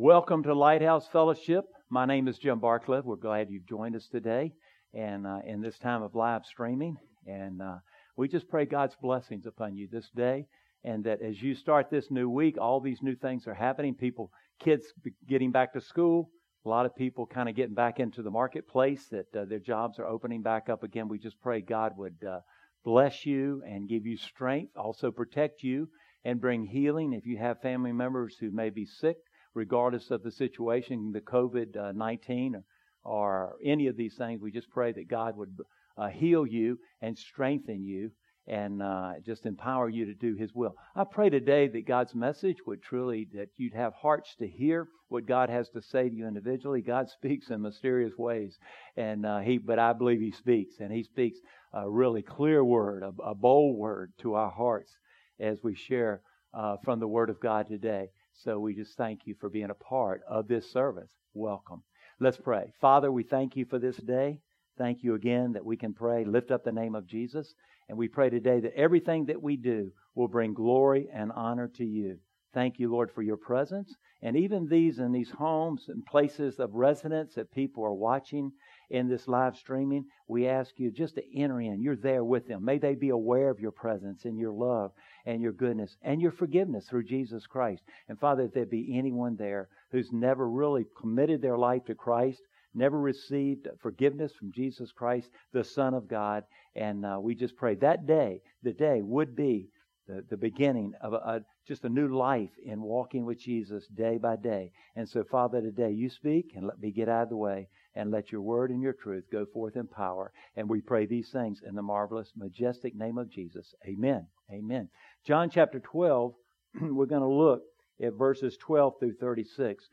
Welcome to Lighthouse Fellowship. My name is Jim Barcliffe. We're glad you've joined us today and uh, in this time of live streaming. And uh, we just pray God's blessings upon you this day and that as you start this new week, all these new things are happening. People, kids getting back to school, a lot of people kind of getting back into the marketplace, that uh, their jobs are opening back up again. We just pray God would uh, bless you and give you strength, also protect you and bring healing if you have family members who may be sick regardless of the situation, the COVID 19 or, or, any of these things. We just pray that God would uh, heal you and strengthen you and uh, just empower you to do His will. I pray today that God's message would truly, that you'd have hearts to hear what God has to say to you individually. God speaks in mysterious ways, and uh, He, but I believe He speaks, and He speaks a really clear word, a, a bold word to our hearts as we share uh, from the Word of God today. So we just thank you for being a part of this service. Welcome. Let's pray. Father, we thank you for this day. Thank you again that we can pray, lift up the name of Jesus. And we pray today that everything that we do will bring glory and honor to you. Thank you, Lord, for your presence. And even these in these homes and places of residence that people are watching in this live streaming, we ask you just to enter in. You're there with them. May they be aware of your presence and your love and your goodness and your forgiveness through Jesus Christ. And Father, if there be anyone there who's never really committed their life to Christ, never received forgiveness from Jesus Christ, the Son of God, and uh, we just pray that day, the day would be the, the beginning of a, a, just a new life in walking with Jesus day by day. And so, Father, today you speak and let me get out of the way and let your word and your truth go forth in power. And we pray these things in the marvelous, majestic name of Jesus. Amen. Amen. John chapter 12, we're going to look at verses 12 through 36.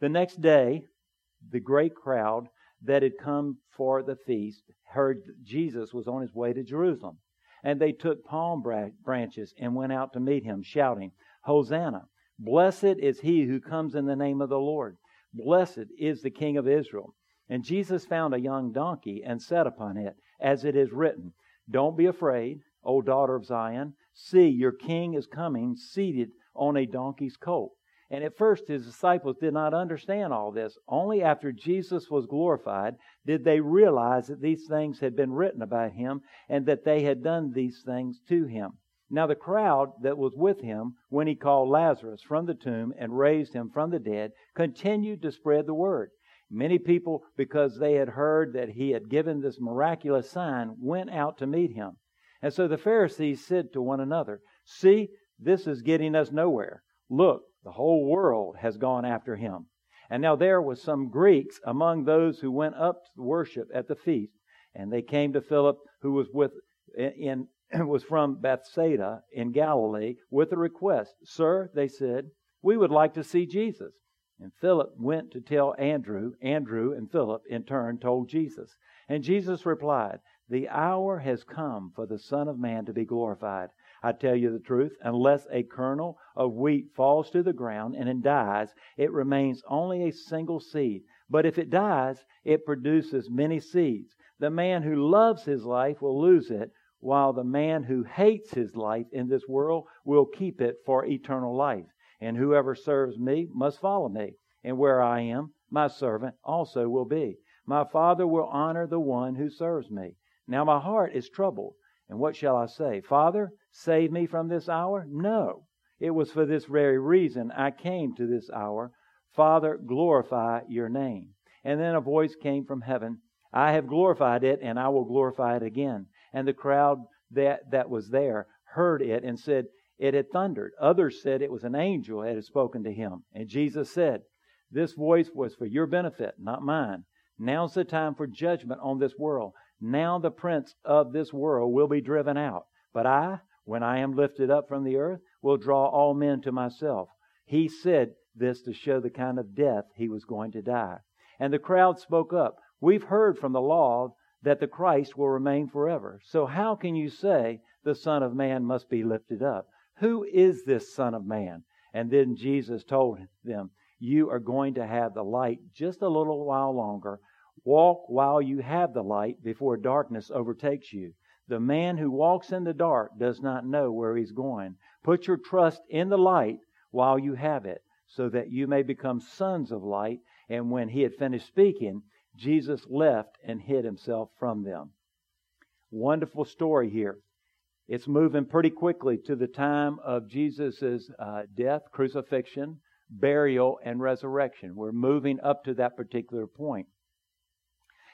The next day, the great crowd that had come for the feast heard Jesus was on his way to Jerusalem. And they took palm branches and went out to meet him, shouting, Hosanna! Blessed is he who comes in the name of the Lord. Blessed is the King of Israel. And Jesus found a young donkey and sat upon it, as it is written, Don't be afraid, O daughter of Zion. See, your king is coming, seated on a donkey's colt. And at first, his disciples did not understand all this. Only after Jesus was glorified did they realize that these things had been written about him and that they had done these things to him. Now, the crowd that was with him when he called Lazarus from the tomb and raised him from the dead continued to spread the word. Many people, because they had heard that he had given this miraculous sign, went out to meet him. And so the Pharisees said to one another, See, this is getting us nowhere. Look, the whole world has gone after him. And now there was some Greeks among those who went up to worship at the feast, and they came to Philip, who was with in was from Bethsaida in Galilee, with a request. Sir, they said, we would like to see Jesus. And Philip went to tell Andrew. Andrew and Philip, in turn, told Jesus. And Jesus replied, The hour has come for the Son of Man to be glorified. I tell you the truth, unless a kernel of wheat falls to the ground and dies, it remains only a single seed. But if it dies, it produces many seeds. The man who loves his life will lose it, while the man who hates his life in this world will keep it for eternal life. And whoever serves me must follow me. And where I am, my servant also will be. My Father will honor the one who serves me. Now my heart is troubled. And what shall I say? Father, save me from this hour? No. It was for this very reason I came to this hour. Father, glorify your name. And then a voice came from heaven. I have glorified it, and I will glorify it again. And the crowd that, that was there heard it and said, it had thundered. Others said it was an angel that had spoken to him. And Jesus said, This voice was for your benefit, not mine. Now's the time for judgment on this world. Now the prince of this world will be driven out. But I, when I am lifted up from the earth, will draw all men to myself. He said this to show the kind of death he was going to die. And the crowd spoke up. We've heard from the law that the Christ will remain forever. So how can you say the Son of Man must be lifted up? Who is this Son of Man? And then Jesus told them, You are going to have the light just a little while longer. Walk while you have the light before darkness overtakes you. The man who walks in the dark does not know where he's going. Put your trust in the light while you have it, so that you may become sons of light. And when he had finished speaking, Jesus left and hid himself from them. Wonderful story here. It's moving pretty quickly to the time of Jesus' uh, death, crucifixion, burial, and resurrection. We're moving up to that particular point.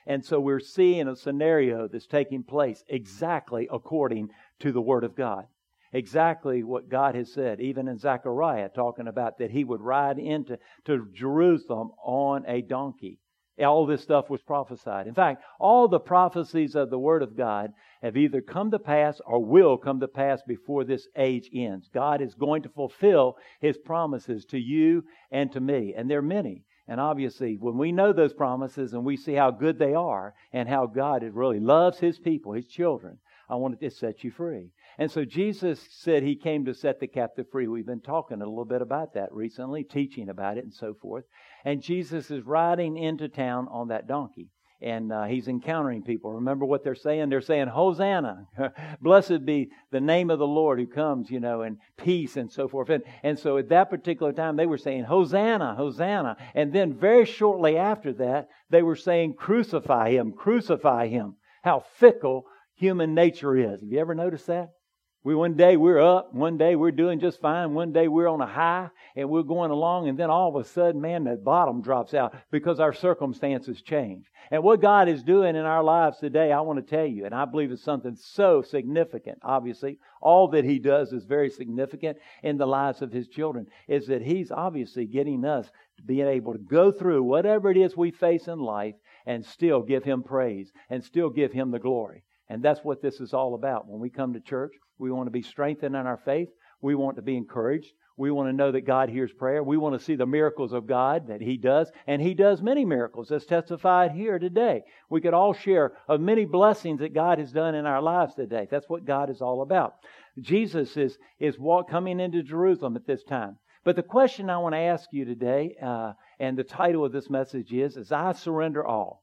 And so we're seeing a scenario that's taking place exactly according to the Word of God. Exactly what God has said, even in Zechariah, talking about that he would ride into to Jerusalem on a donkey. All this stuff was prophesied. In fact, all the prophecies of the Word of God have either come to pass or will come to pass before this age ends. God is going to fulfill His promises to you and to me, and there are many. And obviously, when we know those promises and we see how good they are and how God really loves His people, His children, I want to set you free. And so Jesus said He came to set the captive free. We've been talking a little bit about that recently, teaching about it and so forth. And Jesus is riding into town on that donkey and uh, he's encountering people. Remember what they're saying? They're saying, Hosanna, blessed be the name of the Lord who comes, you know, and peace and so forth. And, and so at that particular time, they were saying, Hosanna, Hosanna. And then very shortly after that, they were saying, Crucify him, crucify him. How fickle human nature is. Have you ever noticed that? We one day we're up, one day we're doing just fine, one day we're on a high and we're going along, and then all of a sudden, man, the bottom drops out because our circumstances change. And what God is doing in our lives today, I want to tell you, and I believe it's something so significant, obviously. All that He does is very significant in the lives of His children, is that He's obviously getting us to being able to go through whatever it is we face in life and still give Him praise and still give Him the glory. And that's what this is all about. When we come to church, we want to be strengthened in our faith. We want to be encouraged. We want to know that God hears prayer. We want to see the miracles of God that He does. And He does many miracles as testified here today. We could all share of many blessings that God has done in our lives today. That's what God is all about. Jesus is, is walk, coming into Jerusalem at this time. But the question I want to ask you today, uh, and the title of this message is, is I surrender all.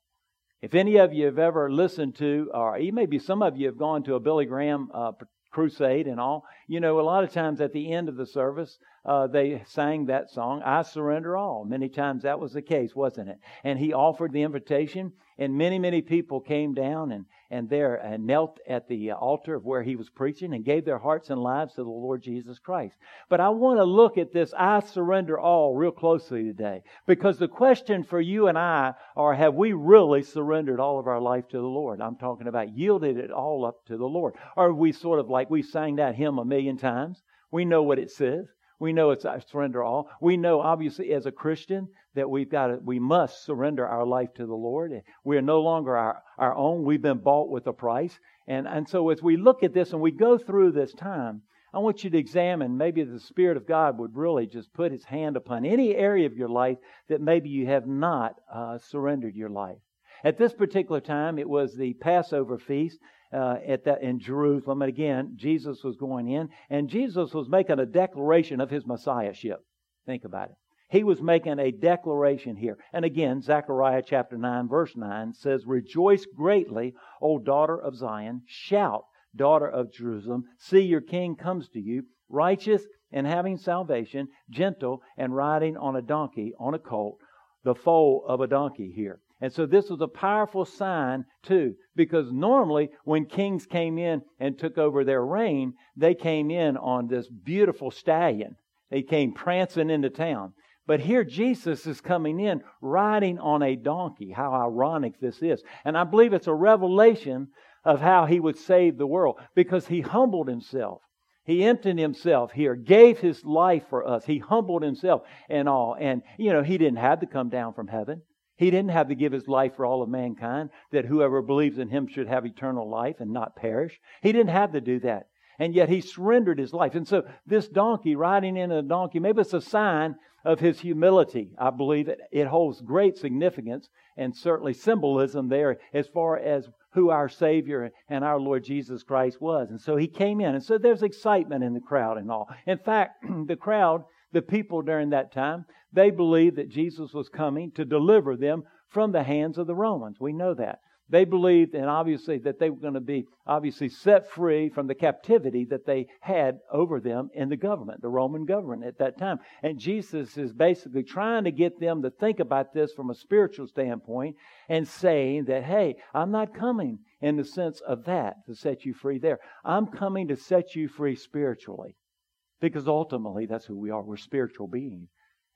If any of you have ever listened to, or maybe some of you have gone to a Billy Graham uh, crusade and all, you know, a lot of times at the end of the service, uh, they sang that song, I Surrender All. Many times that was the case, wasn't it? And he offered the invitation, and many, many people came down and, and there and knelt at the altar of where he was preaching and gave their hearts and lives to the Lord Jesus Christ. But I want to look at this I surrender all real closely today because the question for you and I are have we really surrendered all of our life to the Lord? I'm talking about yielded it all up to the Lord. Or are we sort of like we sang that hymn a million times? We know what it says. We know it's I surrender all. We know, obviously, as a Christian, that we've got to, we must surrender our life to the Lord. We are no longer our, our own. We've been bought with a price. And, and so as we look at this and we go through this time, I want you to examine maybe the Spirit of God would really just put His hand upon any area of your life that maybe you have not uh, surrendered your life. At this particular time, it was the Passover feast uh, at that in Jerusalem. And again, Jesus was going in, and Jesus was making a declaration of his messiahship. Think about it. He was making a declaration here. And again, Zechariah chapter 9, verse 9 says, Rejoice greatly, O daughter of Zion. Shout, daughter of Jerusalem. See, your king comes to you, righteous and having salvation, gentle and riding on a donkey, on a colt, the foal of a donkey here. And so this was a powerful sign too, because normally when kings came in and took over their reign, they came in on this beautiful stallion. They came prancing into town. But here Jesus is coming in riding on a donkey. How ironic this is. And I believe it's a revelation of how he would save the world because he humbled himself. He emptied himself here, gave his life for us. He humbled himself and all. And, you know, he didn't have to come down from heaven. He didn't have to give his life for all of mankind, that whoever believes in him should have eternal life and not perish. He didn't have to do that. And yet he surrendered his life. And so this donkey, riding in a donkey, maybe it's a sign of his humility. I believe it, it holds great significance and certainly symbolism there as far as who our Savior and our Lord Jesus Christ was. And so he came in. And so there's excitement in the crowd and all. In fact, the crowd the people during that time, they believed that Jesus was coming to deliver them from the hands of the Romans. We know that. They believed, and obviously, that they were going to be obviously set free from the captivity that they had over them in the government, the Roman government at that time. And Jesus is basically trying to get them to think about this from a spiritual standpoint and saying that, hey, I'm not coming in the sense of that to set you free there. I'm coming to set you free spiritually. Because ultimately, that's who we are. We're spiritual beings.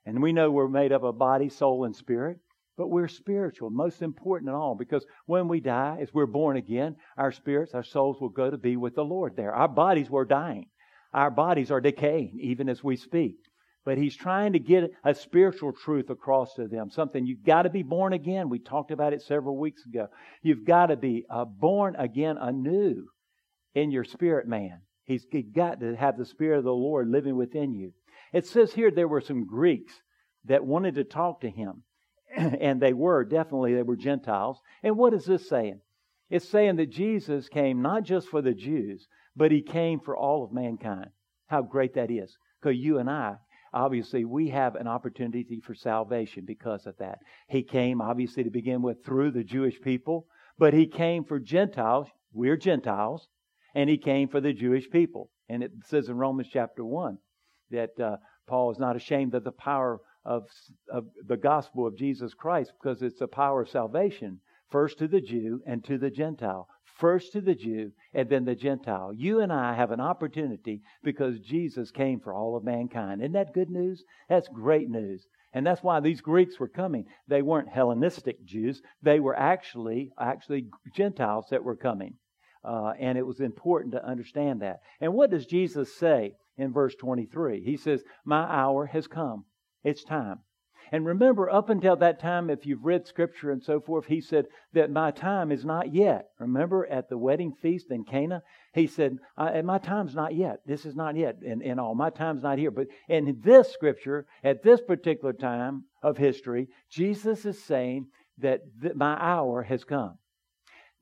And we know we're made up of body, soul, and spirit. But we're spiritual, most important of all, because when we die, as we're born again, our spirits, our souls will go to be with the Lord there. Our bodies were dying. Our bodies are decaying even as we speak. But he's trying to get a spiritual truth across to them. Something you've got to be born again. We talked about it several weeks ago. You've got to be uh, born again anew in your spirit man. He's got to have the Spirit of the Lord living within you. It says here there were some Greeks that wanted to talk to him. and they were, definitely, they were Gentiles. And what is this saying? It's saying that Jesus came not just for the Jews, but he came for all of mankind. How great that is. Because you and I, obviously, we have an opportunity for salvation because of that. He came, obviously, to begin with, through the Jewish people, but he came for Gentiles. We're Gentiles. And he came for the Jewish people. And it says in Romans chapter 1 that uh, Paul is not ashamed of the power of, of the gospel of Jesus Christ because it's the power of salvation, first to the Jew and to the Gentile. First to the Jew and then the Gentile. You and I have an opportunity because Jesus came for all of mankind. Isn't that good news? That's great news. And that's why these Greeks were coming. They weren't Hellenistic Jews. They were actually actually Gentiles that were coming. Uh, and it was important to understand that. And what does Jesus say in verse 23? He says, My hour has come. It's time. And remember, up until that time, if you've read scripture and so forth, he said that my time is not yet. Remember at the wedding feast in Cana? He said, My time's not yet. This is not yet. And, and all, my time's not here. But in this scripture, at this particular time of history, Jesus is saying that my hour has come.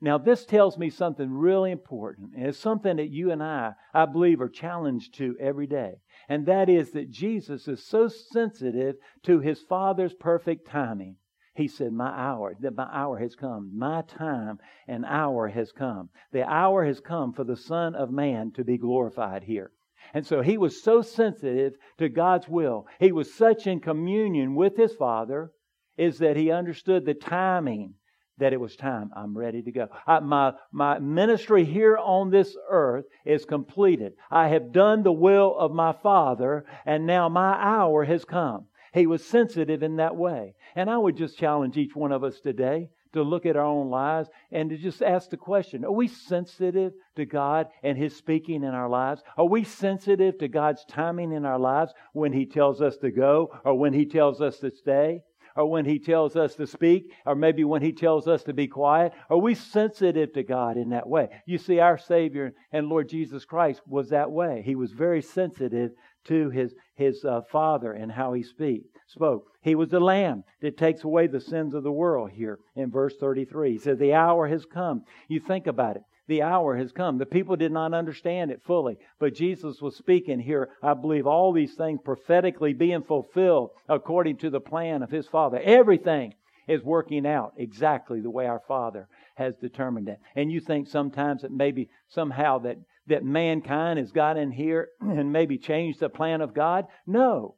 Now, this tells me something really important, and it's something that you and I, I believe, are challenged to every day. And that is that Jesus is so sensitive to his Father's perfect timing. He said, My hour, that my hour has come. My time and hour has come. The hour has come for the Son of Man to be glorified here. And so he was so sensitive to God's will. He was such in communion with his Father, is that he understood the timing that it was time. I'm ready to go. I, my, my ministry here on this earth is completed. I have done the will of my Father, and now my hour has come. He was sensitive in that way. And I would just challenge each one of us today to look at our own lives and to just ask the question Are we sensitive to God and His speaking in our lives? Are we sensitive to God's timing in our lives when He tells us to go or when He tells us to stay? Or when He tells us to speak, or maybe when He tells us to be quiet? Are we sensitive to God in that way? You see, our Savior and Lord Jesus Christ was that way. He was very sensitive to His, his uh, Father and how He speak, spoke. He was the Lamb that takes away the sins of the world here in verse 33. He said, The hour has come. You think about it the hour has come. The people did not understand it fully, but Jesus was speaking here, I believe, all these things prophetically being fulfilled according to the plan of his Father. Everything is working out exactly the way our Father has determined it. And you think sometimes that maybe somehow that, that mankind has got in here and maybe changed the plan of God? No.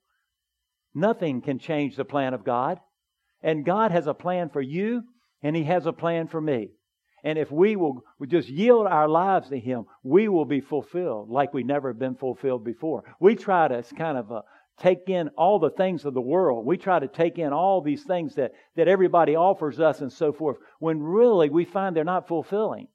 Nothing can change the plan of God. And God has a plan for you, and He has a plan for me. And if we will just yield our lives to Him, we will be fulfilled like we've never been fulfilled before. We try to kind of uh, take in all the things of the world. We try to take in all these things that, that everybody offers us and so forth, when really we find they're not fulfilling.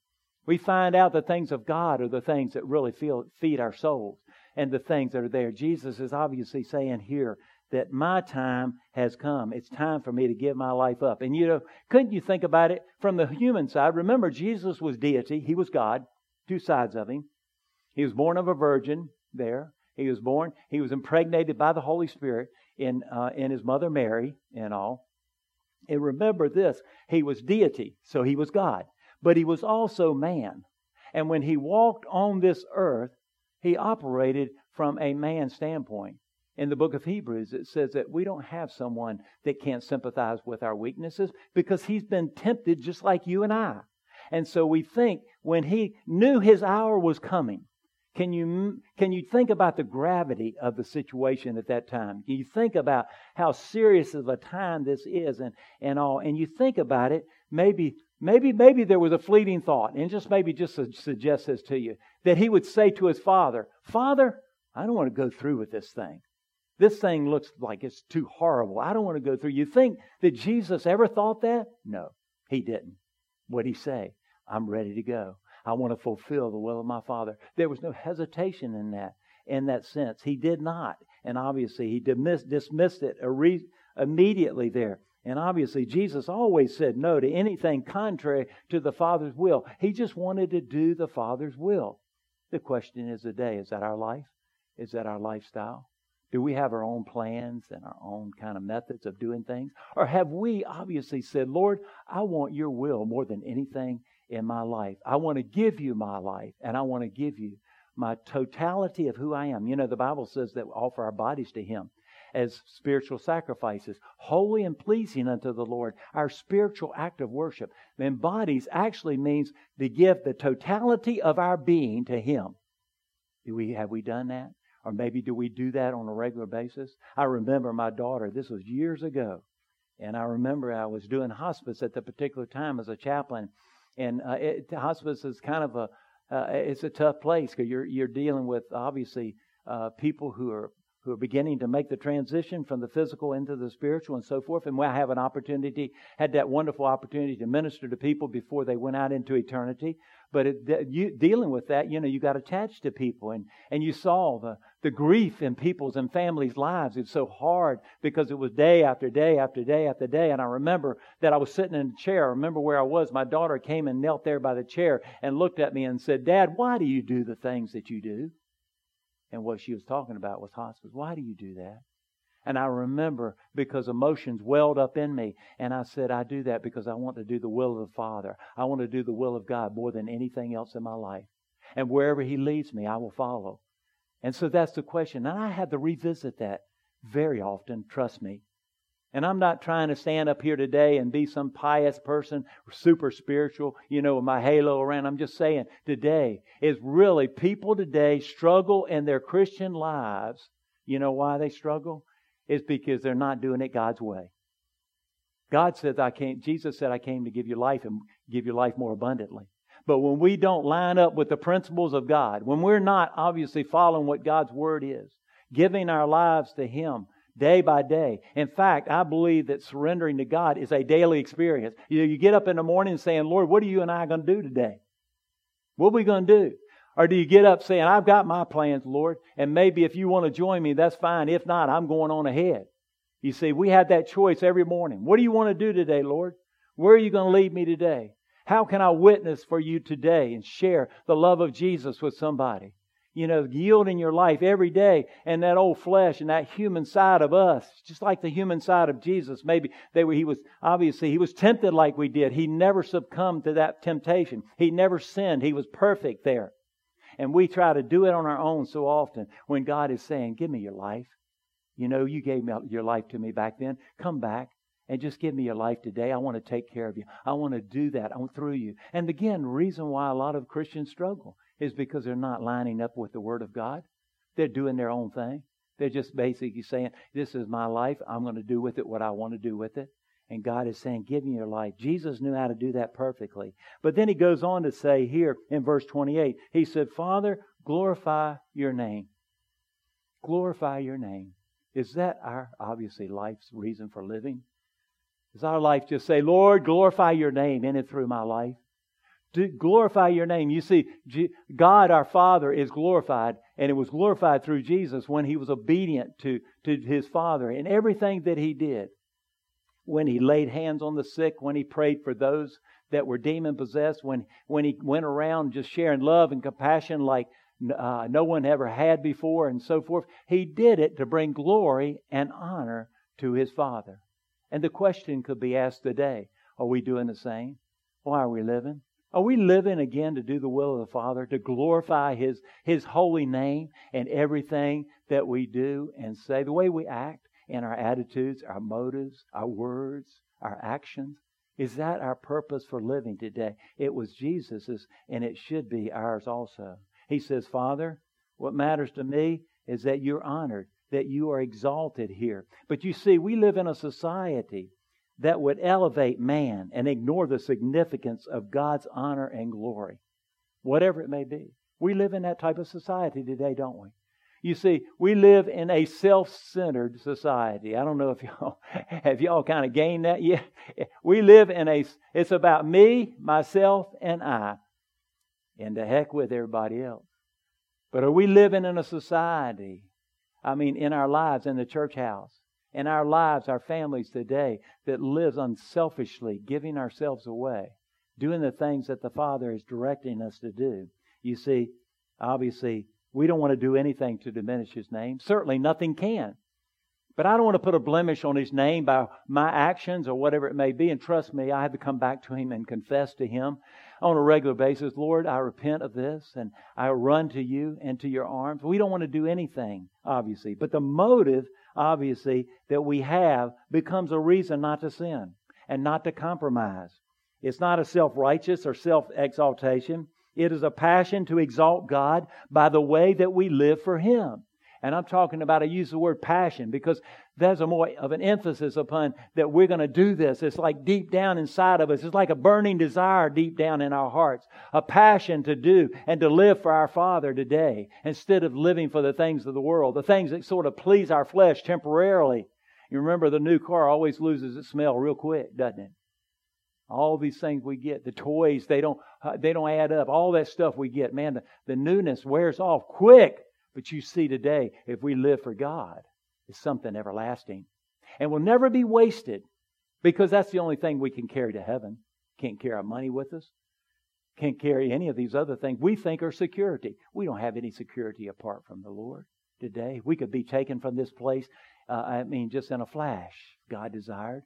We find out the things of God are the things that really feel, feed our souls and the things that are there. Jesus is obviously saying here that my time has come. It's time for me to give my life up. And you know, couldn't you think about it from the human side? Remember, Jesus was deity, he was God, two sides of him. He was born of a virgin there. He was born, he was impregnated by the Holy Spirit in, uh, in his mother Mary and all. And remember this he was deity, so he was God, but he was also man. And when he walked on this earth, he operated from a man's standpoint. In the book of Hebrews, it says that we don't have someone that can't sympathize with our weaknesses because he's been tempted just like you and I. And so we think when he knew his hour was coming, can you, can you think about the gravity of the situation at that time? Can you think about how serious of a time this is and, and all? And you think about it, maybe, maybe, maybe there was a fleeting thought, and just maybe just suggest this to you, that he would say to his father, Father, I don't want to go through with this thing. This thing looks like it's too horrible. I don't want to go through. You think that Jesus ever thought that? No, he didn't. What'd he say? I'm ready to go. I want to fulfill the will of my Father. There was no hesitation in that, in that sense. He did not. And obviously, he dismissed, dismissed it immediately there. And obviously, Jesus always said no to anything contrary to the Father's will. He just wanted to do the Father's will. The question is today is that our life? Is that our lifestyle? Do we have our own plans and our own kind of methods of doing things? Or have we obviously said, Lord, I want your will more than anything in my life. I want to give you my life, and I want to give you my totality of who I am. You know, the Bible says that we offer our bodies to Him as spiritual sacrifices, holy and pleasing unto the Lord, our spiritual act of worship. And bodies actually means to give the totality of our being to Him. Do we have we done that? Or maybe do we do that on a regular basis? I remember my daughter, this was years ago, and I remember I was doing hospice at the particular time as a chaplain, and uh, it, hospice is kind of a uh, it's a tough place because you're you're dealing with obviously uh, people who are who are beginning to make the transition from the physical into the spiritual and so forth. And I have an opportunity, had that wonderful opportunity to minister to people before they went out into eternity. But it, you, dealing with that, you know, you got attached to people, and and you saw the the grief in people's and families' lives. It's so hard because it was day after day after day after day. And I remember that I was sitting in a chair. I remember where I was. My daughter came and knelt there by the chair and looked at me and said, "Dad, why do you do the things that you do?" And what she was talking about was hospice. Why do you do that? And I remember because emotions welled up in me. And I said, I do that because I want to do the will of the Father. I want to do the will of God more than anything else in my life. And wherever He leads me, I will follow. And so that's the question. And I had to revisit that very often, trust me. And I'm not trying to stand up here today and be some pious person, super spiritual, you know, with my halo around. I'm just saying today is really people today struggle in their Christian lives. You know why they struggle? It's because they're not doing it God's way. God says, I came, Jesus said, I came to give you life and give you life more abundantly. But when we don't line up with the principles of God, when we're not obviously following what God's Word is, giving our lives to Him day by day. In fact, I believe that surrendering to God is a daily experience. You, know, you get up in the morning saying, Lord, what are you and I going to do today? What are we going to do? Or do you get up saying, I've got my plans, Lord, and maybe if you want to join me, that's fine. If not, I'm going on ahead. You see, we have that choice every morning. What do you want to do today, Lord? Where are you going to lead me today? How can I witness for you today and share the love of Jesus with somebody? You know, yielding your life every day and that old flesh and that human side of us, just like the human side of Jesus. Maybe they were, he was, obviously, he was tempted like we did. He never succumbed to that temptation. He never sinned. He was perfect there. And we try to do it on our own so often when God is saying, Give me your life. You know, you gave me your life to me back then. Come back and just give me your life today. I want to take care of you. I want to do that through you. And again, reason why a lot of Christians struggle is because they're not lining up with the Word of God. They're doing their own thing. They're just basically saying, This is my life. I'm going to do with it what I want to do with it. And God is saying, Give me your life. Jesus knew how to do that perfectly. But then he goes on to say here in verse 28, He said, Father, glorify your name. Glorify your name. Is that our, obviously, life's reason for living? Does our life just say, Lord, glorify your name in and through my life? To glorify your name. You see, God our Father is glorified, and it was glorified through Jesus when he was obedient to, to his Father in everything that he did. When he laid hands on the sick, when he prayed for those that were demon possessed, when, when he went around just sharing love and compassion like uh, no one ever had before, and so forth. He did it to bring glory and honor to his Father. And the question could be asked today Are we doing the same? Why are we living? Are we living again to do the will of the Father, to glorify His, His holy name and everything that we do and say, the way we act and our attitudes, our motives, our words, our actions? Is that our purpose for living today? It was Jesus's, and it should be ours also. He says, Father, what matters to me is that you're honored, that you are exalted here. But you see, we live in a society that would elevate man and ignore the significance of God's honor and glory, whatever it may be. We live in that type of society today, don't we? You see, we live in a self-centered society. I don't know if y'all have y'all kind of gained that yet. We live in a it's about me, myself, and I. And to heck with everybody else. But are we living in a society? I mean, in our lives, in the church house, in our lives, our families today, that lives unselfishly, giving ourselves away, doing the things that the Father is directing us to do. You see, obviously, we don't want to do anything to diminish His name. Certainly, nothing can. But I don't want to put a blemish on His name by my actions or whatever it may be. And trust me, I have to come back to Him and confess to Him on a regular basis Lord, I repent of this and I run to you and to your arms. We don't want to do anything, obviously. But the motive obviously, that we have becomes a reason not to sin and not to compromise. It's not a self righteous or self exaltation. It is a passion to exalt God by the way that we live for Him. And I'm talking about, I use the word passion because there's a more of an emphasis upon that we're going to do this. It's like deep down inside of us. It's like a burning desire deep down in our hearts. A passion to do and to live for our Father today instead of living for the things of the world, the things that sort of please our flesh temporarily. You remember the new car always loses its smell real quick, doesn't it? All these things we get, the toys, they don't, uh, they don't add up. All that stuff we get, man, the, the newness wears off quick. But you see today, if we live for God, it's something everlasting. And will never be wasted because that's the only thing we can carry to heaven. Can't carry our money with us. Can't carry any of these other things we think are security. We don't have any security apart from the Lord today. We could be taken from this place, uh, I mean, just in a flash, God desired.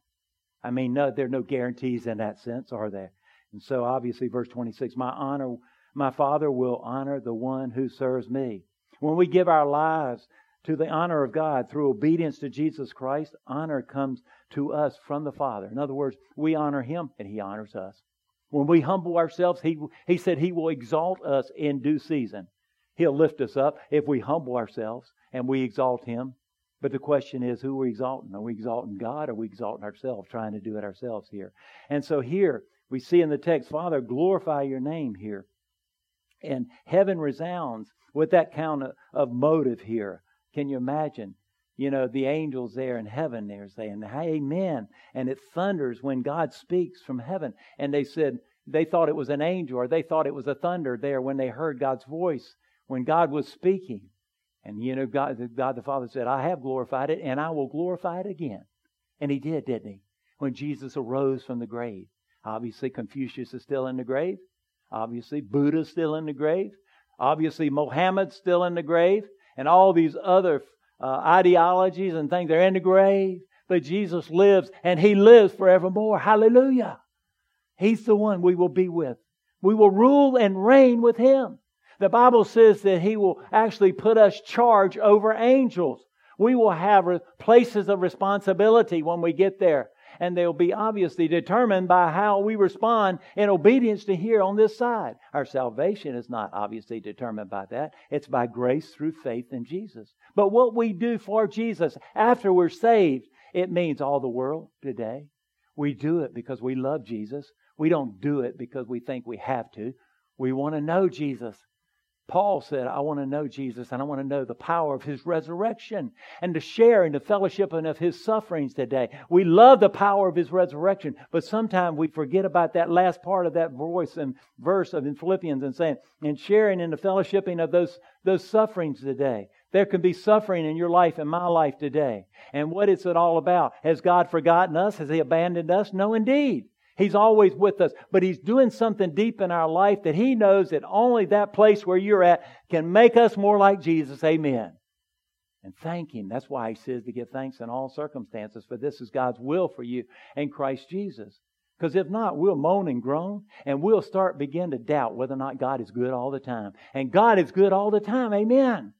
I mean, no, there are no guarantees in that sense, are there? And so obviously, verse 26, my honor, my Father will honor the one who serves me. When we give our lives to the honor of God through obedience to Jesus Christ, honor comes to us from the Father. In other words, we honor Him and He honors us. When we humble ourselves, He, he said He will exalt us in due season. He'll lift us up if we humble ourselves and we exalt Him. But the question is, who are we exalting? Are we exalting God or are we exalting ourselves, trying to do it ourselves here? And so here we see in the text, Father, glorify your name here. And heaven resounds with that kind of, of motive here. Can you imagine? You know, the angels there in heaven, they're saying, Amen. And it thunders when God speaks from heaven. And they said, they thought it was an angel or they thought it was a thunder there when they heard God's voice when God was speaking. And you know, God, God the Father said, I have glorified it and I will glorify it again. And he did, didn't he? When Jesus arose from the grave. Obviously, Confucius is still in the grave. Obviously, Buddha's still in the grave. Obviously, Mohammed's still in the grave, and all these other uh, ideologies and things, they're in the grave. But Jesus lives, and He lives forevermore. Hallelujah. He's the one we will be with. We will rule and reign with Him. The Bible says that He will actually put us charge over angels. We will have places of responsibility when we get there and they'll be obviously determined by how we respond in obedience to here on this side. Our salvation is not obviously determined by that. It's by grace through faith in Jesus. But what we do for Jesus after we're saved, it means all the world today. We do it because we love Jesus. We don't do it because we think we have to. We want to know Jesus. Paul said, I want to know Jesus and I want to know the power of his resurrection and to share in the fellowship and of his sufferings today. We love the power of his resurrection, but sometimes we forget about that last part of that voice and verse of in Philippians and saying, and sharing in the fellowshipping of those, those sufferings today. There can be suffering in your life and my life today. And what is it all about? Has God forgotten us? Has he abandoned us? No, indeed. He's always with us, but He's doing something deep in our life that He knows that only that place where you're at can make us more like Jesus. Amen. And thank Him. That's why He says to give thanks in all circumstances, for this is God's will for you in Christ Jesus. Because if not, we'll moan and groan and we'll start begin to doubt whether or not God is good all the time. And God is good all the time. Amen.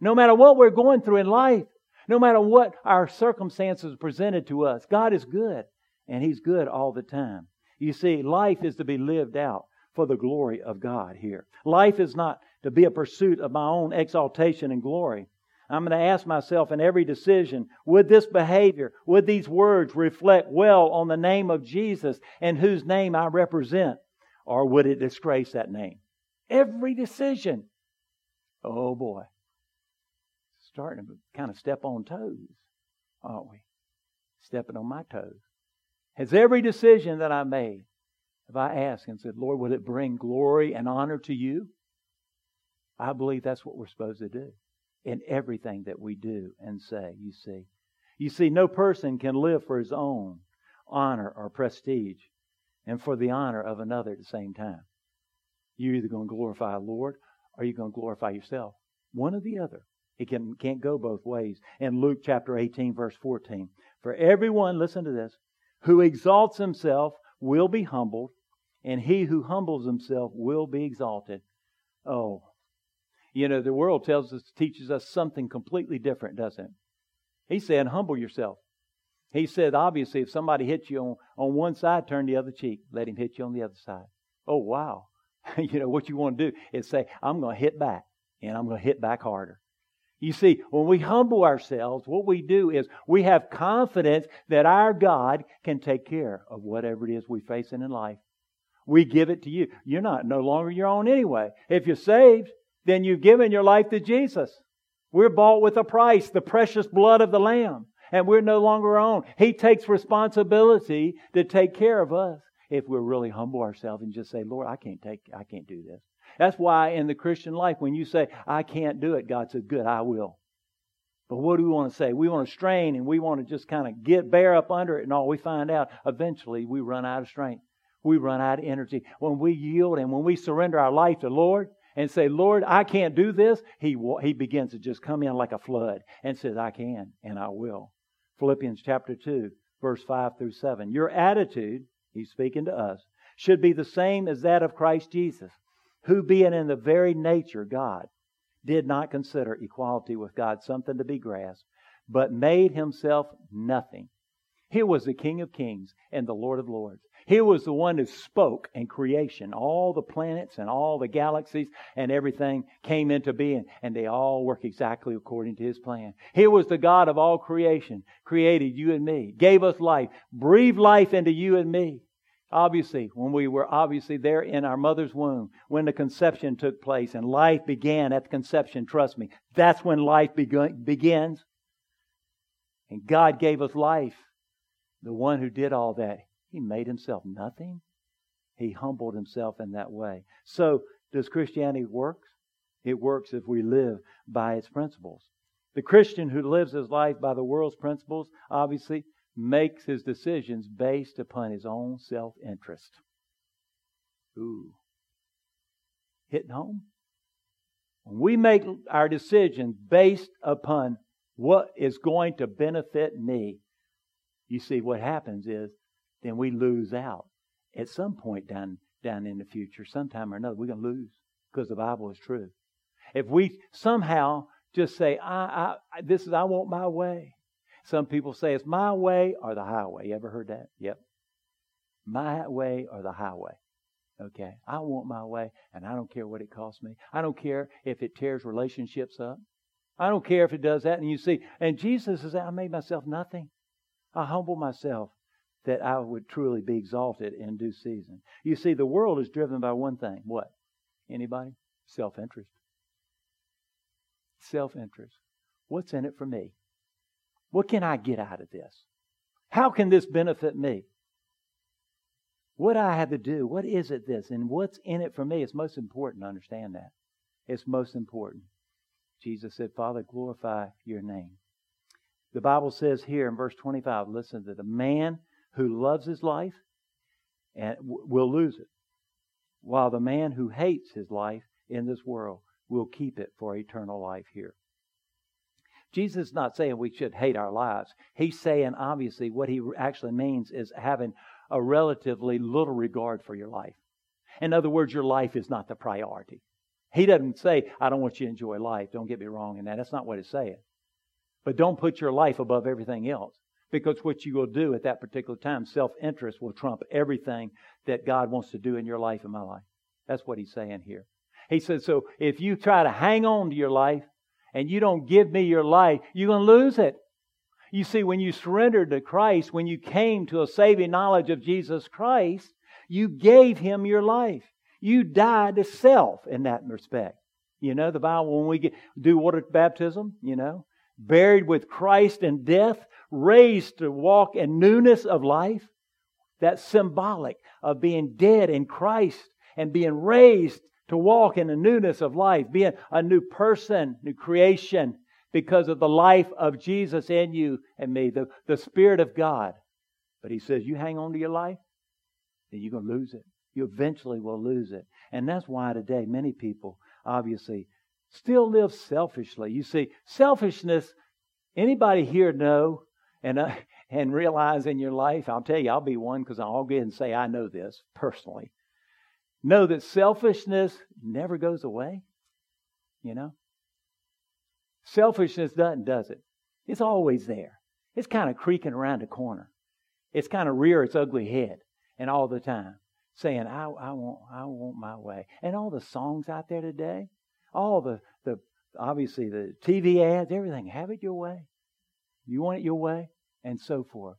No matter what we're going through in life, no matter what our circumstances presented to us, God is good and He's good all the time. You see, life is to be lived out for the glory of God here. Life is not to be a pursuit of my own exaltation and glory. I'm going to ask myself in every decision, would this behavior, would these words reflect well on the name of Jesus and whose name I represent? Or would it disgrace that name? Every decision. Oh boy. Starting to kind of step on toes, aren't we? Stepping on my toes. Has every decision that I made, have I asked and said, Lord, will it bring glory and honor to you? I believe that's what we're supposed to do in everything that we do and say, you see. You see, no person can live for his own honor or prestige and for the honor of another at the same time. You're either going to glorify the Lord or you're going to glorify yourself. One or the other. It can, can't go both ways. In Luke chapter 18, verse 14, for everyone, listen to this, who exalts himself will be humbled, and he who humbles himself will be exalted. Oh, you know, the world tells us, teaches us something completely different, doesn't it? He said, humble yourself. He said, obviously, if somebody hits you on, on one side, turn the other cheek. Let him hit you on the other side. Oh, wow. you know, what you want to do is say, I'm going to hit back, and I'm going to hit back harder. You see, when we humble ourselves, what we do is we have confidence that our God can take care of whatever it is we're facing in life. We give it to you. You're not no longer your own anyway. If you're saved, then you've given your life to Jesus. We're bought with a price, the precious blood of the Lamb, and we're no longer our own. He takes responsibility to take care of us if we really humble ourselves and just say, Lord, I can't take, I can't do this. That's why in the Christian life, when you say, I can't do it, God says, good, I will. But what do we want to say? We want to strain and we want to just kind of get bear up under it and all. We find out eventually we run out of strength. We run out of energy. When we yield and when we surrender our life to Lord, and say, Lord, I can't do this, he, he begins to just come in like a flood and says, I can and I will. Philippians chapter 2, verse 5 through 7. Your attitude, he's speaking to us, should be the same as that of Christ Jesus, who being in the very nature God, did not consider equality with God something to be grasped, but made himself nothing. He was the King of kings and the Lord of lords. He was the one who spoke in creation. All the planets and all the galaxies and everything came into being, and they all work exactly according to His plan. He was the God of all creation, created you and me, gave us life, breathed life into you and me. Obviously, when we were obviously there in our mother's womb, when the conception took place and life began at the conception, trust me, that's when life begins. And God gave us life. The one who did all that, he made himself nothing. He humbled himself in that way. So, does Christianity work? It works if we live by its principles. The Christian who lives his life by the world's principles, obviously, makes his decisions based upon his own self interest. Ooh. Hitting home? When we make our decisions based upon what is going to benefit me, you see, what happens is then we lose out. At some point down, down in the future, sometime or another, we're going to lose because the Bible is true. If we somehow just say, I, I, this is, I want my way. Some people say it's my way or the highway. You ever heard that? Yep. My way or the highway. Okay. I want my way and I don't care what it costs me. I don't care if it tears relationships up. I don't care if it does that. And you see, and Jesus says, I made myself nothing. I humble myself that I would truly be exalted in due season. You see, the world is driven by one thing. What? Anybody? Self interest. Self interest. What's in it for me? What can I get out of this? How can this benefit me? What I have to do? What is it this? And what's in it for me? It's most important to understand that. It's most important. Jesus said, Father, glorify your name. The Bible says here in verse 25, listen to the man who loves his life and will lose it, while the man who hates his life in this world will keep it for eternal life here. Jesus is not saying we should hate our lives. He's saying, obviously, what he actually means is having a relatively little regard for your life. In other words, your life is not the priority. He doesn't say, I don't want you to enjoy life. Don't get me wrong in that. That's not what he's saying. But don't put your life above everything else. Because what you will do at that particular time, self interest will trump everything that God wants to do in your life and my life. That's what he's saying here. He says, so if you try to hang on to your life and you don't give me your life, you're going to lose it. You see, when you surrendered to Christ, when you came to a saving knowledge of Jesus Christ, you gave him your life. You died to self in that respect. You know, the Bible, when we get, do water baptism, you know, buried with Christ in death, raised to walk in newness of life. That's symbolic of being dead in Christ and being raised to walk in the newness of life, being a new person, new creation, because of the life of Jesus in you and me, the, the Spirit of God. But he says, you hang on to your life, then you're going to lose it. You eventually will lose it. And that's why today many people, obviously, still live selfishly. You see, selfishness, anybody here know and, uh, and realize in your life, I'll tell you, I'll be one because I'll go ahead and say I know this personally. Know that selfishness never goes away. You know? Selfishness doesn't, does it? It's always there. It's kind of creaking around the corner. It's kind of rear its ugly head and all the time saying, I, I want I want my way. And all the songs out there today, all the, the obviously the TV ads, everything, have it your way. You want it your way, and so forth.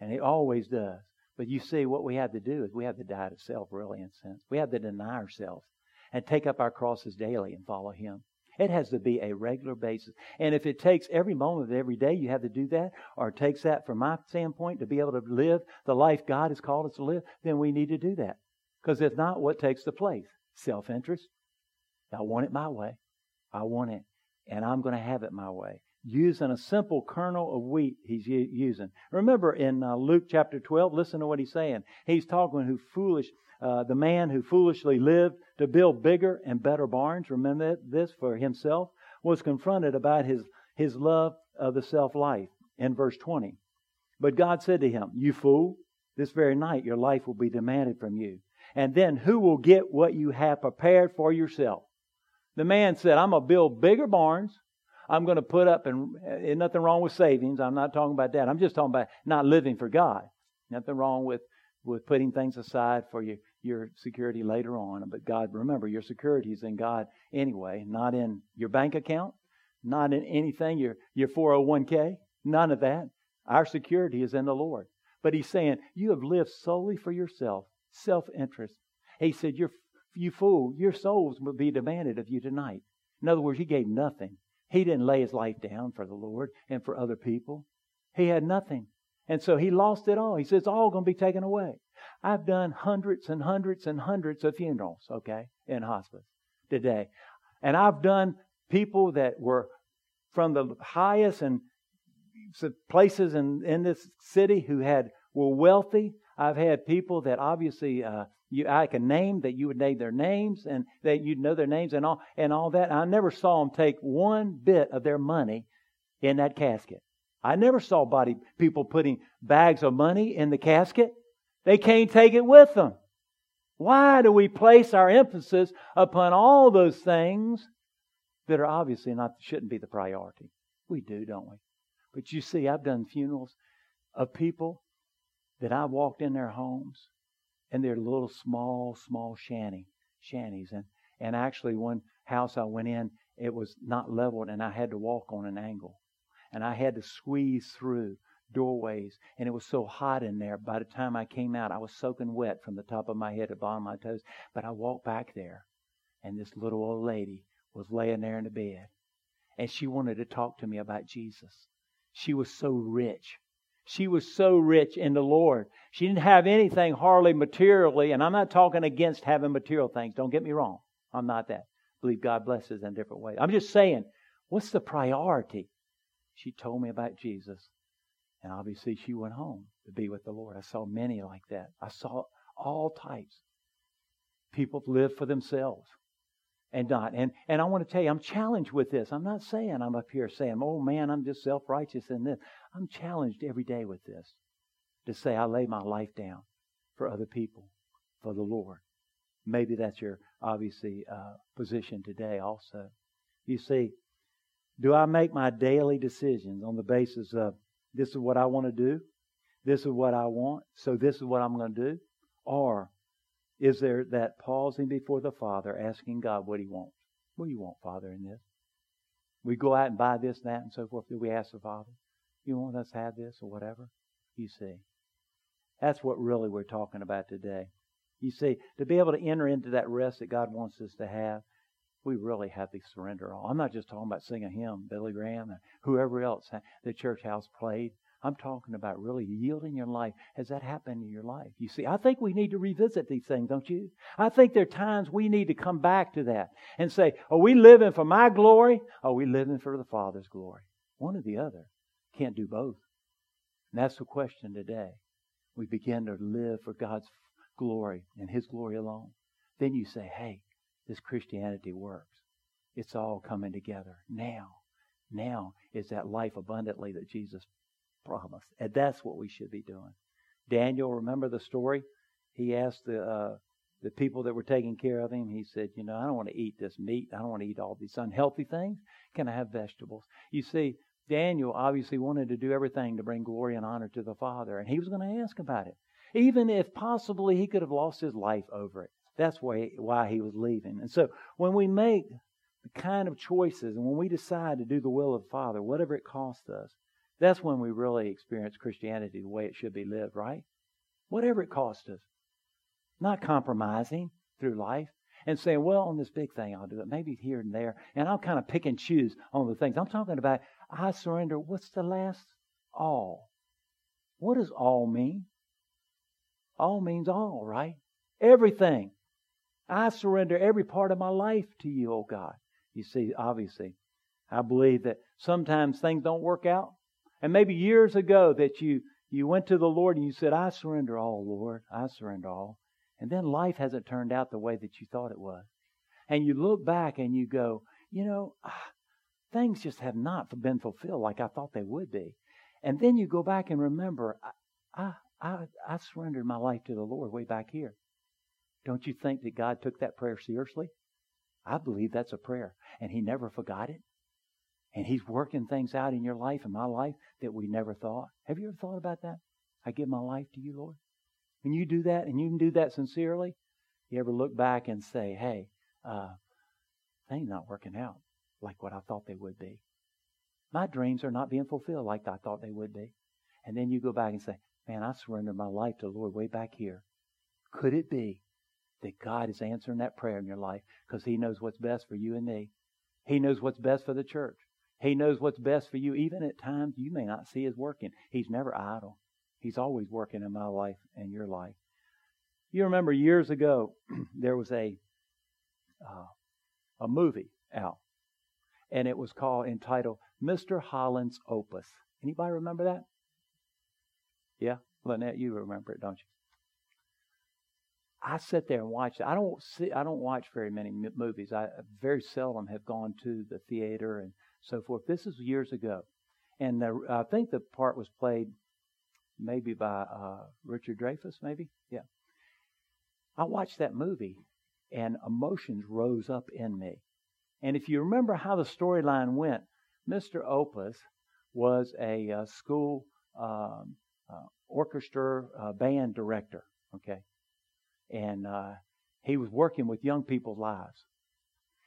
And it always does. But you see, what we have to do is we have to die to self, really, in a sense. We have to deny ourselves and take up our crosses daily and follow Him. It has to be a regular basis. And if it takes every moment of every day you have to do that, or it takes that from my standpoint to be able to live the life God has called us to live, then we need to do that. Because if not what takes the place. Self interest. I want it my way. I want it. And I'm going to have it my way. Using a simple kernel of wheat, he's using. Remember in uh, Luke chapter 12, listen to what he's saying. He's talking who foolish uh, the man who foolishly lived to build bigger and better barns, remember this for himself, was confronted about his, his love of the self life in verse 20. But God said to him, You fool, this very night your life will be demanded from you. And then who will get what you have prepared for yourself? The man said, I'm going to build bigger barns. I'm going to put up, and, eh, and nothing wrong with savings. I'm not talking about that. I'm just talking about not living for God. Nothing wrong with, with putting things aside for your, your security later on. But God, remember, your security is in God anyway, not in your bank account, not in anything, your, your 401k, none of that. Our security is in the Lord. But He's saying, You have lived solely for yourself, self interest. He said, You're, You fool, your souls will be demanded of you tonight. In other words, He gave nothing. He didn't lay His life down for the Lord and for other people. He had nothing. And so He lost it all. He says, It's all going to be taken away. I've done hundreds and hundreds and hundreds of funerals, okay, in hospice today. And I've done people that were from the highest and places in, in this city who had were wealthy. I've had people that obviously uh, you I can name that you would name their names and that you'd know their names and all and all that. I never saw them take one bit of their money in that casket. I never saw body people putting bags of money in the casket. They can't take it with them. Why do we place our emphasis upon all those things that are obviously not shouldn't be the priority? We do, don't we? But you see, I've done funerals of people that I walked in their homes and they're little small, small shanty shanties. And and actually one house I went in, it was not leveled and I had to walk on an angle. And I had to squeeze through doorways, and it was so hot in there. By the time I came out, I was soaking wet from the top of my head to the bottom of my toes. But I walked back there, and this little old lady was laying there in the bed, and she wanted to talk to me about Jesus. She was so rich. She was so rich in the Lord. She didn't have anything hardly materially, and I'm not talking against having material things. Don't get me wrong. I'm not that. I believe God blesses in different ways. I'm just saying, what's the priority? She told me about Jesus. And obviously, she went home to be with the Lord. I saw many like that. I saw all types. People live for themselves. And not. And and I want to tell you, I'm challenged with this. I'm not saying I'm up here saying, "Oh man, I'm just self-righteous in this." I'm challenged every day with this to say I lay my life down for other people, for the Lord. Maybe that's your obviously uh, position today. Also, you see, do I make my daily decisions on the basis of this is what I want to do, this is what I want, so this is what I'm going to do, or is there that pausing before the Father, asking God what He wants? What do you want, Father, in this? We go out and buy this, and that, and so forth. Do we ask the Father, you want us to have this or whatever? You see. That's what really we're talking about today. You see, to be able to enter into that rest that God wants us to have, we really have to surrender all. I'm not just talking about singing a hymn, Billy Graham, or whoever else the church house played. I'm talking about really yielding your life. Has that happened in your life? You see, I think we need to revisit these things, don't you? I think there are times we need to come back to that and say, are we living for my glory? Or are we living for the Father's glory? One or the other. Can't do both. And that's the question today. We begin to live for God's glory and His glory alone. Then you say, hey, this Christianity works. It's all coming together. Now, now is that life abundantly that Jesus promise. And that's what we should be doing. Daniel, remember the story? He asked the uh, the people that were taking care of him. He said, "You know, I don't want to eat this meat. I don't want to eat all these unhealthy things. Can I have vegetables?" You see, Daniel obviously wanted to do everything to bring glory and honor to the Father, and he was going to ask about it, even if possibly he could have lost his life over it. That's why why he was leaving. And so, when we make the kind of choices and when we decide to do the will of the Father, whatever it costs us, that's when we really experience Christianity the way it should be lived, right? Whatever it costs us. Not compromising through life and saying, well, on this big thing, I'll do it. Maybe here and there. And I'll kind of pick and choose on the things. I'm talking about, I surrender. What's the last? All. What does all mean? All means all, right? Everything. I surrender every part of my life to you, oh God. You see, obviously, I believe that sometimes things don't work out. And maybe years ago that you, you went to the Lord and you said, I surrender all, Lord. I surrender all. And then life hasn't turned out the way that you thought it was. And you look back and you go, you know, ah, things just have not been fulfilled like I thought they would be. And then you go back and remember, I, I, I surrendered my life to the Lord way back here. Don't you think that God took that prayer seriously? I believe that's a prayer. And He never forgot it. And He's working things out in your life and my life that we never thought. Have you ever thought about that? I give my life to you, Lord. When you do that, and you can do that sincerely, you ever look back and say, hey, uh, things not working out like what I thought they would be. My dreams are not being fulfilled like I thought they would be. And then you go back and say, man, I surrendered my life to the Lord way back here. Could it be that God is answering that prayer in your life because He knows what's best for you and me? He knows what's best for the church. He knows what's best for you, even at times you may not see His working. He's never idle. He's always working in my life and your life. You remember years ago, there was a uh, a movie out, and it was called entitled Mr. Holland's Opus. Anybody remember that? Yeah, Lynette, you remember it, don't you? I sit there and watch it. I don't see. I don't watch very many movies. I very seldom have gone to the theater and so forth. This is years ago. And the, I think the part was played maybe by uh, Richard Dreyfuss, maybe? Yeah. I watched that movie and emotions rose up in me. And if you remember how the storyline went, Mr. Opus was a, uh, school um, uh, orchestra uh, band director, okay? And uh, he was working with young people's lives.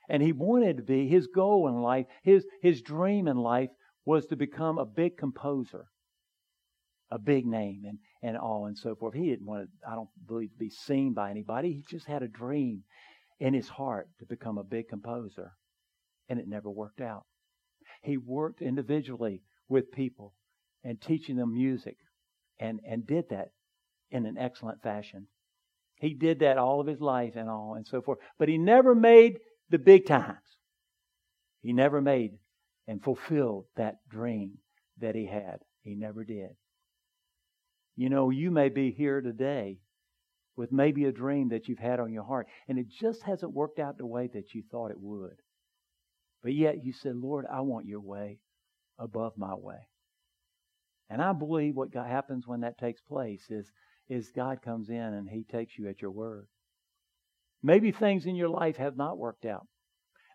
And he wanted to be, his goal in life, his, his dream in life was to become a big composer, a big name and, and all and so forth. He didn't want to, I don't believe, to be seen by anybody. He just had a dream in his heart to become a big composer. And it never worked out. He worked individually with people and teaching them music and, and did that in an excellent fashion. He did that all of his life and all and so forth. But he never made the big times. He never made and fulfilled that dream that he had. He never did. You know, you may be here today with maybe a dream that you've had on your heart, and it just hasn't worked out the way that you thought it would. But yet you said, Lord, I want your way above my way. And I believe what happens when that takes place is, is God comes in and He takes you at your word. Maybe things in your life have not worked out.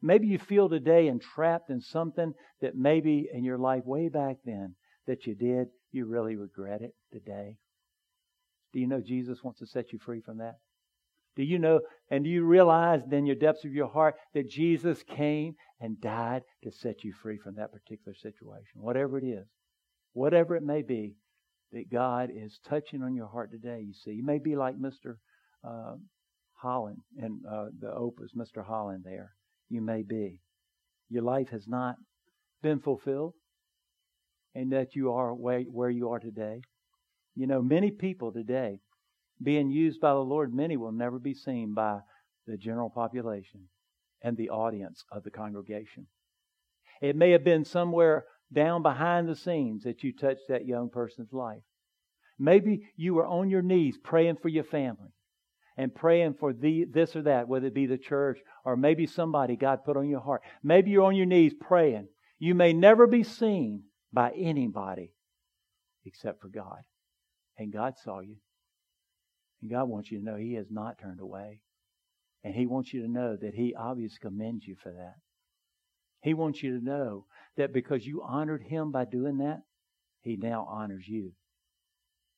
Maybe you feel today entrapped in something that maybe in your life way back then that you did, you really regret it today. Do you know Jesus wants to set you free from that? Do you know and do you realize in your depths of your heart that Jesus came and died to set you free from that particular situation? Whatever it is, whatever it may be, that God is touching on your heart today. You see, you may be like Mr. Uh, Holland and uh, the Opus, Mr. Holland there. You may be. Your life has not been fulfilled, and that you are where you are today. You know, many people today being used by the Lord, many will never be seen by the general population and the audience of the congregation. It may have been somewhere down behind the scenes that you touched that young person's life. Maybe you were on your knees praying for your family and praying for the, this or that, whether it be the church or maybe somebody God put on your heart. Maybe you're on your knees praying. You may never be seen by anybody except for God. And God saw you. And God wants you to know He has not turned away. And He wants you to know that He obviously commends you for that. He wants you to know that because you honored Him by doing that, He now honors you.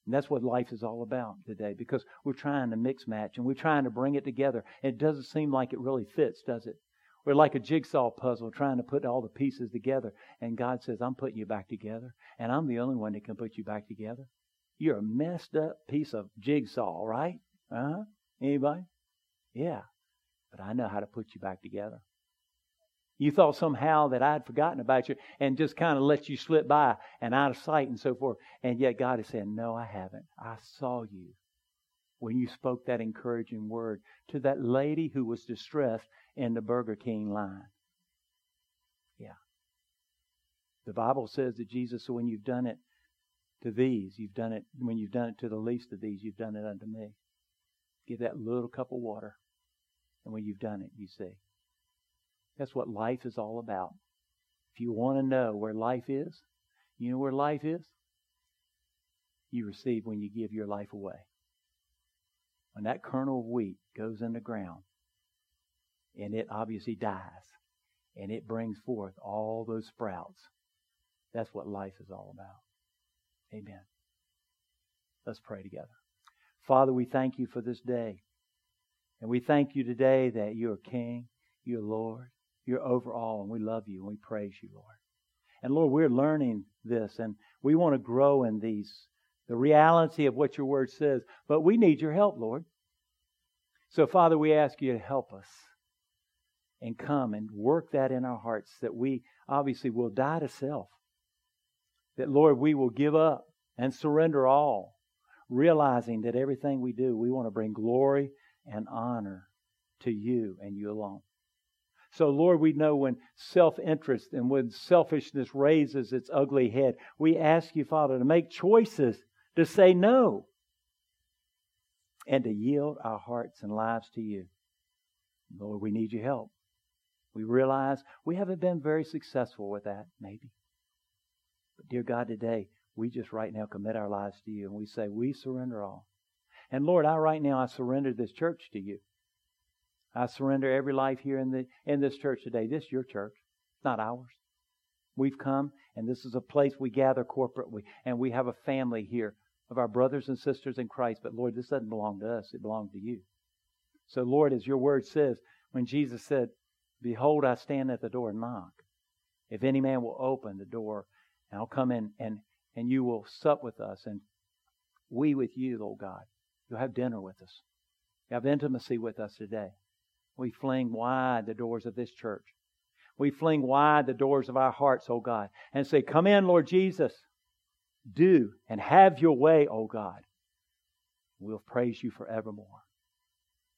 And that's what life is all about today because we're trying to mix match and we're trying to bring it together. It doesn't seem like it really fits, does it? We're like a jigsaw puzzle trying to put all the pieces together. And God says, I'm putting you back together. And I'm the only one that can put you back together. You're a messed up piece of jigsaw, right? Uh huh. Anybody? Yeah. But I know how to put you back together. You thought somehow that I'd forgotten about you and just kind of let you slip by and out of sight and so forth. And yet God is saying, No, I haven't. I saw you when you spoke that encouraging word to that lady who was distressed in the Burger King line. Yeah. The Bible says that Jesus, so when you've done it to these, you've done it, when you've done it to the least of these, you've done it unto me. Give that little cup of water. And when you've done it, you see. That's what life is all about. If you want to know where life is, you know where life is? You receive when you give your life away. When that kernel of wheat goes in the ground and it obviously dies and it brings forth all those sprouts, that's what life is all about. Amen. Let's pray together. Father, we thank you for this day. And we thank you today that you're King, you're Lord, you're over all, and we love you and we praise you, Lord. And Lord, we're learning this and we want to grow in these, the reality of what your word says, but we need your help, Lord. So, Father, we ask you to help us and come and work that in our hearts that we obviously will die to self that, Lord, we will give up and surrender all, realizing that everything we do, we want to bring glory and honor to you and you alone. So, Lord, we know when self interest and when selfishness raises its ugly head, we ask you, Father, to make choices to say no and to yield our hearts and lives to you. Lord, we need your help. We realize we haven't been very successful with that, maybe. But dear God, today, we just right now commit our lives to you and we say, we surrender all. And Lord, I right now, I surrender this church to you. I surrender every life here in, the, in this church today. This is your church, not ours. We've come, and this is a place we gather corporately, and we have a family here of our brothers and sisters in Christ. But Lord, this doesn't belong to us, it belongs to you. So, Lord, as your word says, when Jesus said, Behold, I stand at the door and knock. If any man will open the door, and I'll come in and, and you will sup with us and we with you, Lord God. You'll have dinner with us. You have intimacy with us today. We fling wide the doors of this church. We fling wide the doors of our hearts, O God, and say, Come in, Lord Jesus. Do and have your way, O God. We'll praise you forevermore.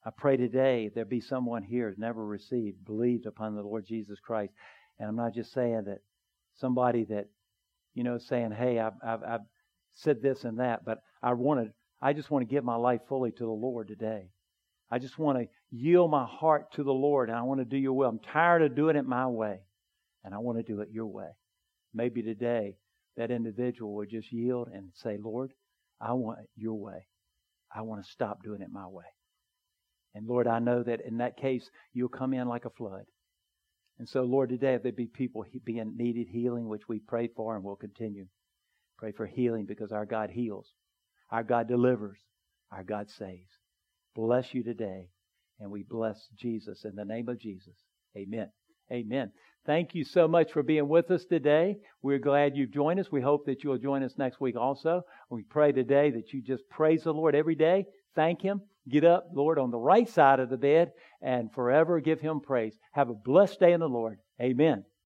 I pray today there be someone here who's never received, believed upon the Lord Jesus Christ. And I'm not just saying that somebody that you know, saying, "Hey, I've, I've, I've said this and that, but I want to I just want to give my life fully to the Lord today. I just want to yield my heart to the Lord and I want to do your will. I'm tired of doing it my way and I want to do it your way. Maybe today that individual would just yield and say, Lord, I want it your way. I want to stop doing it my way. And Lord, I know that in that case, you'll come in like a flood. And so, Lord, today, if there be people being needed healing, which we pray for and will continue, pray for healing because our God heals, our God delivers, our God saves. Bless you today, and we bless Jesus in the name of Jesus. Amen. Amen. Thank you so much for being with us today. We're glad you've joined us. We hope that you'll join us next week also. We pray today that you just praise the Lord every day, thank Him, get up, Lord, on the right side of the bed, and forever give Him praise. Have a blessed day in the Lord. Amen.